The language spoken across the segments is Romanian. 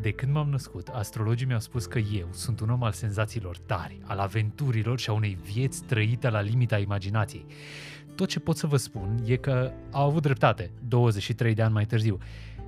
De când m-am născut, astrologii mi-au spus că eu sunt un om al senzațiilor tari, al aventurilor și a unei vieți trăite la limita imaginației. Tot ce pot să vă spun e că au avut dreptate 23 de ani mai târziu.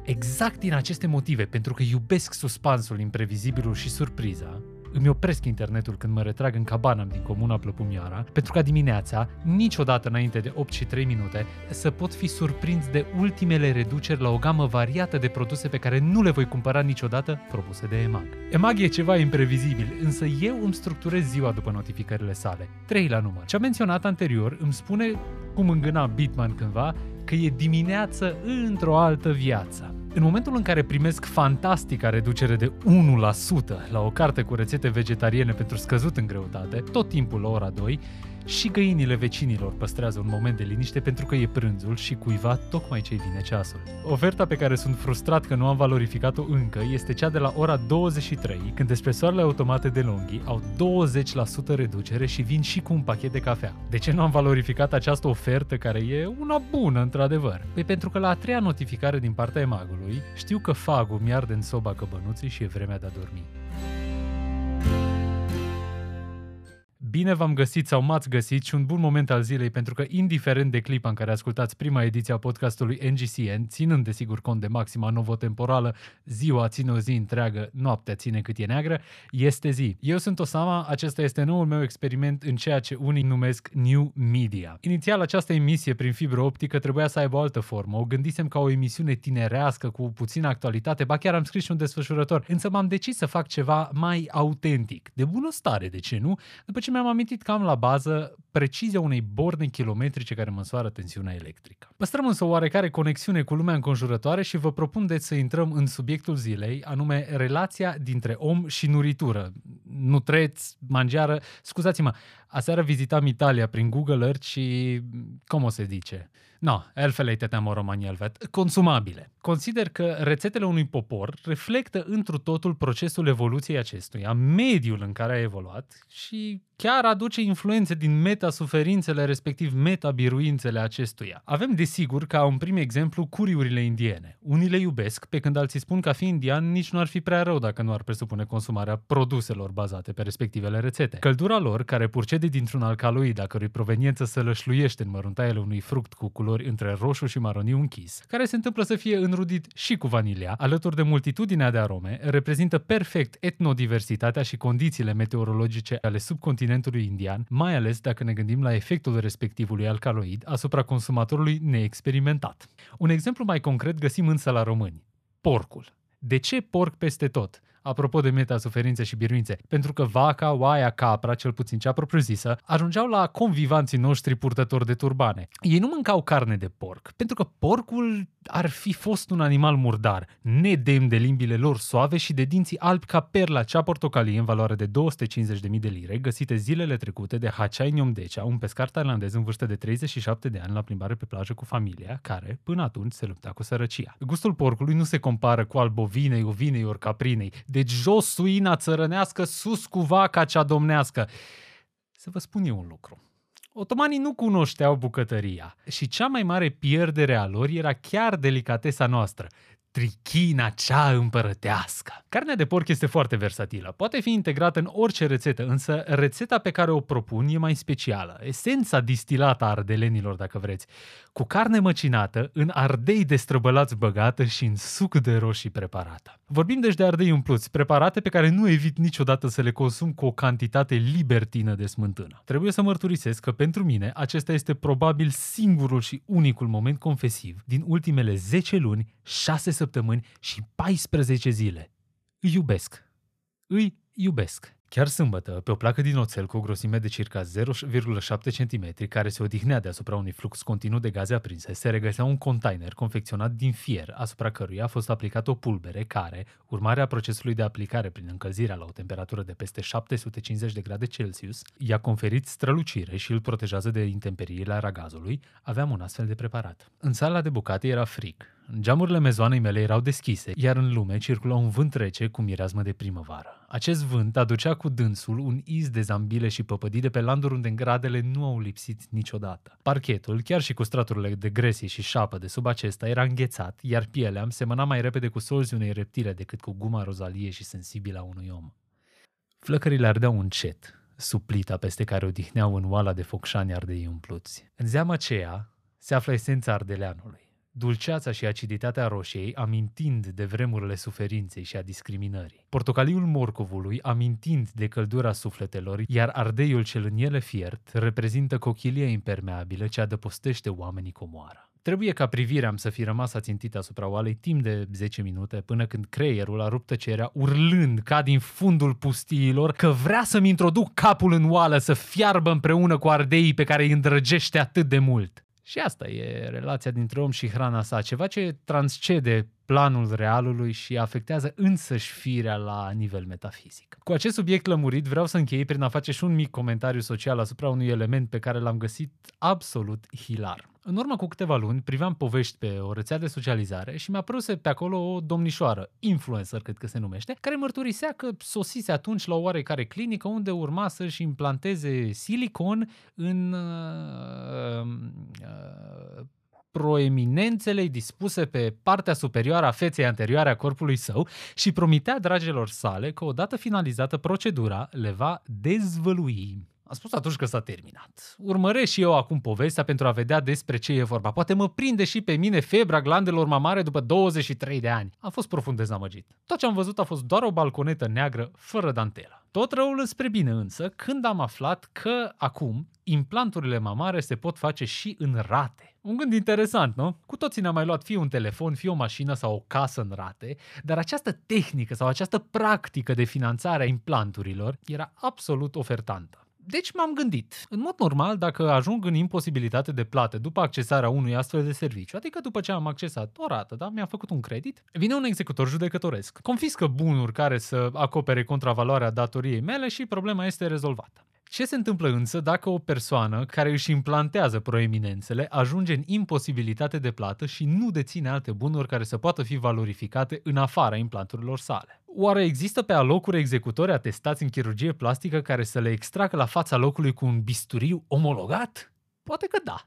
Exact din aceste motive, pentru că iubesc suspansul, imprevizibilul și surpriza, îmi opresc internetul când mă retrag în cabana din comuna Plăpumioara, pentru ca dimineața, niciodată înainte de 8 și 3 minute, să pot fi surprins de ultimele reduceri la o gamă variată de produse pe care nu le voi cumpăra niciodată propuse de EMAG. EMAG e ceva imprevizibil, însă eu îmi structurez ziua după notificările sale. 3 la număr. Ce am menționat anterior îmi spune, cum îngâna Bitman cândva, că e dimineață într-o altă viață. În momentul în care primesc fantastica reducere de 1% la o carte cu rețete vegetariene pentru scăzut în greutate, tot timpul la ora 2, și găinile vecinilor păstrează un moment de liniște pentru că e prânzul și cuiva tocmai ce vine ceasul. Oferta pe care sunt frustrat că nu am valorificat-o încă este cea de la ora 23, când espresoarele automate de Longhi au 20% reducere și vin și cu un pachet de cafea. De ce nu am valorificat această ofertă care e una bună într-adevăr? Păi pentru că la a treia notificare din partea emagului știu că fagul mi-arde în soba căbănuței și e vremea de a dormi. Bine v-am găsit sau m-ați găsit și un bun moment al zilei pentru că, indiferent de clipa în care ascultați prima ediție a podcastului NGCN, ținând desigur cont de maxima novotemporală, ziua ține o zi întreagă, noaptea ține cât e neagră, este zi. Eu sunt Osama, acesta este noul meu experiment în ceea ce unii numesc New Media. Inițial, această emisie prin fibră optică trebuia să aibă o altă formă. O gândisem ca o emisiune tinerească cu puțină actualitate, ba chiar am scris și un desfășurător, însă m-am decis să fac ceva mai autentic, de bună stare, de ce nu? După ce mi-am amintit că am la bază precizia unei borne kilometrice care măsoară tensiunea electrică. Păstrăm însă o oarecare conexiune cu lumea înconjurătoare și vă propun deci să intrăm în subiectul zilei, anume relația dintre om și nuritură. Nutreț, mangiară, scuzați-mă, aseară vizitam Italia prin Google Earth și, cum o se zice, No, elfele te teamă România elvet. Consumabile. Consider că rețetele unui popor reflectă întru totul procesul evoluției acestuia, mediul în care a evoluat și chiar aduce influențe din meta-suferințele, respectiv meta-biruințele acestuia. Avem, desigur, ca un prim exemplu, curiurile indiene. Unii le iubesc, pe când alții spun că a fi indian nici nu ar fi prea rău dacă nu ar presupune consumarea produselor bazate pe respectivele rețete. Căldura lor, care purcede dintr-un alcaloid, a cărui proveniență se lășluiește în măruntaiele unui fruct cu culori între roșu și maroniu închis, care se întâmplă să fie înrudit și cu vanilia, alături de multitudinea de arome, reprezintă perfect etnodiversitatea și condițiile meteorologice ale subcontinentului continentului indian, mai ales dacă ne gândim la efectul respectivului alcaloid asupra consumatorului neexperimentat. Un exemplu mai concret găsim însă la români. Porcul. De ce porc peste tot? Apropo de meta-suferințe și biruințe, pentru că vaca, oaia, capra, cel puțin cea propriu-zisă, ajungeau la convivanții noștri purtători de turbane. Ei nu mâncau carne de porc, pentru că porcul ar fi fost un animal murdar, nedemn de limbile lor soave și de dinții albi ca perla cea portocalie în valoare de 250.000 de lire, găsite zilele trecute de Hachai Nyomdecea, un pescar tailandez în vârstă de 37 de ani la plimbare pe plajă cu familia, care, până atunci, se lupta cu sărăcia. Gustul porcului nu se compară cu al bovinei, ovinei ori caprinei, deci jos suina țărănească, sus cu vaca cea domnească. Să vă spun eu un lucru. Otomanii nu cunoșteau bucătăria și cea mai mare pierdere a lor era chiar delicatesa noastră, trichina cea împărătească. Carnea de porc este foarte versatilă. Poate fi integrată în orice rețetă, însă rețeta pe care o propun e mai specială. Esența distilată a ardelenilor, dacă vreți. Cu carne măcinată, în ardei destrăbălați băgată și în suc de roșii preparată. Vorbim deci de ardei umpluți, preparate pe care nu evit niciodată să le consum cu o cantitate libertină de smântână. Trebuie să mărturisesc că pentru mine acesta este probabil singurul și unicul moment confesiv din ultimele 10 luni, 6 săptămâni și 14 zile. Îi iubesc. Îi iubesc. Chiar sâmbătă, pe o placă din oțel cu o grosime de circa 0,7 cm, care se odihnea deasupra unui flux continuu de gaze aprinse, se regăsea un container confecționat din fier, asupra căruia a fost aplicat o pulbere care, urmarea procesului de aplicare prin încălzirea la o temperatură de peste 750 de grade Celsius, i-a conferit strălucire și îl protejează de intemperiile aragazului, aveam un astfel de preparat. În sala de bucate era frig, Geamurile mezoanei mele erau deschise, iar în lume circula un vânt rece cu mireasmă de primăvară. Acest vânt aducea cu dânsul un iz de zambile și păpădii de pe landuri unde gradele nu au lipsit niciodată. Parchetul, chiar și cu straturile de gresie și șapă de sub acesta, era înghețat, iar pielea îmi semăna mai repede cu solzii unei reptile decât cu guma rozalie și sensibilă a unui om. Flăcările ardeau încet, sub plita peste care odihneau în oala de focșani ardei umpluți. În zeama aceea se află esența ardeleanului. Dulceața și aciditatea roșiei amintind de vremurile suferinței și a discriminării. Portocaliul morcovului amintind de căldura sufletelor, iar ardeiul cel în ele fiert reprezintă cochilia impermeabilă ce adăpostește oamenii comoară. Trebuie ca privirea să fi rămas ațintită asupra oalei timp de 10 minute până când creierul a rupt tăcerea urlând ca din fundul pustiilor că vrea să-mi introduc capul în oală să fiarbă împreună cu ardeii pe care îi îndrăgește atât de mult. Și asta e relația dintre om și hrana sa, ceva ce transcede planul realului și afectează însăși firea la nivel metafizic. Cu acest subiect lămurit vreau să închei prin a face și un mic comentariu social asupra unui element pe care l-am găsit absolut hilar. În urmă cu câteva luni priveam povești pe o rețea de socializare și mi-a păruse pe acolo o domnișoară, influencer cred că se numește, care mărturisea că sosise atunci la o oarecare clinică unde urma să-și implanteze silicon în uh, uh, proeminențele dispuse pe partea superioară a feței anterioare a corpului său și promitea dragilor sale că odată finalizată procedura le va dezvălui. Am spus atunci că s-a terminat. Urmăresc și eu acum povestea pentru a vedea despre ce e vorba. Poate mă prinde și pe mine febra glandelor mamare după 23 de ani. Am fost profund dezamăgit. Tot ce am văzut a fost doar o balconetă neagră fără dantelă. Tot răul spre bine însă când am aflat că acum implanturile mamare se pot face și în rate. Un gând interesant, nu? Cu toții ne-am mai luat fie un telefon, fie o mașină sau o casă în rate, dar această tehnică sau această practică de finanțare a implanturilor era absolut ofertantă. Deci m-am gândit, în mod normal, dacă ajung în imposibilitate de plată după accesarea unui astfel de serviciu, adică după ce am accesat o rată, da, mi-a făcut un credit, vine un executor judecătoresc, confiscă bunuri care să acopere contravaloarea datoriei mele și problema este rezolvată. Ce se întâmplă însă dacă o persoană care își implantează proeminențele ajunge în imposibilitate de plată și nu deține alte bunuri care să poată fi valorificate în afara implanturilor sale? Oare există pe alocuri executori atestați în chirurgie plastică care să le extragă la fața locului cu un bisturiu omologat? Poate că da.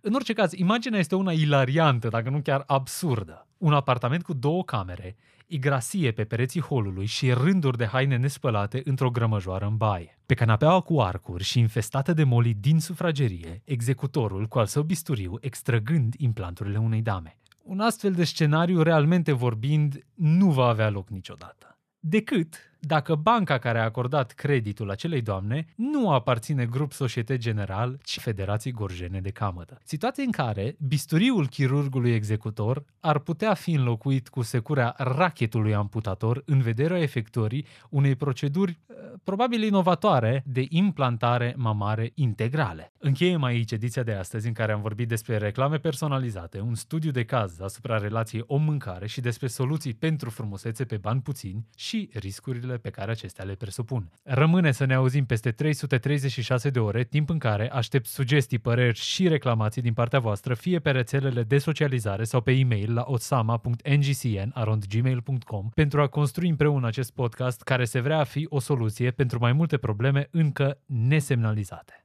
În orice caz, imaginea este una ilariantă, dacă nu chiar absurdă. Un apartament cu două camere, igrasie pe pereții holului și rânduri de haine nespălate într-o grămăjoară în baie. Pe canapeaua cu arcuri și infestată de moli din sufragerie, executorul cu al său bisturiu extrăgând implanturile unei dame. Un astfel de scenariu, realmente vorbind, nu va avea loc niciodată. Decât dacă banca care a acordat creditul acelei doamne nu aparține grup Societe General, ci Federații Gorjene de Camătă. Situație în care bisturiul chirurgului executor ar putea fi înlocuit cu securea rachetului amputator în vederea efectuării unei proceduri eh, probabil inovatoare de implantare mamare integrale. Încheiem aici ediția de astăzi în care am vorbit despre reclame personalizate, un studiu de caz asupra relației om-mâncare și despre soluții pentru frumusețe pe bani puțini și riscurile riscurile pe care acestea le presupun. Rămâne să ne auzim peste 336 de ore, timp în care aștept sugestii, păreri și reclamații din partea voastră, fie pe rețelele de socializare sau pe e-mail la osama.ngcn.gmail.com pentru a construi împreună acest podcast care se vrea a fi o soluție pentru mai multe probleme încă nesemnalizate.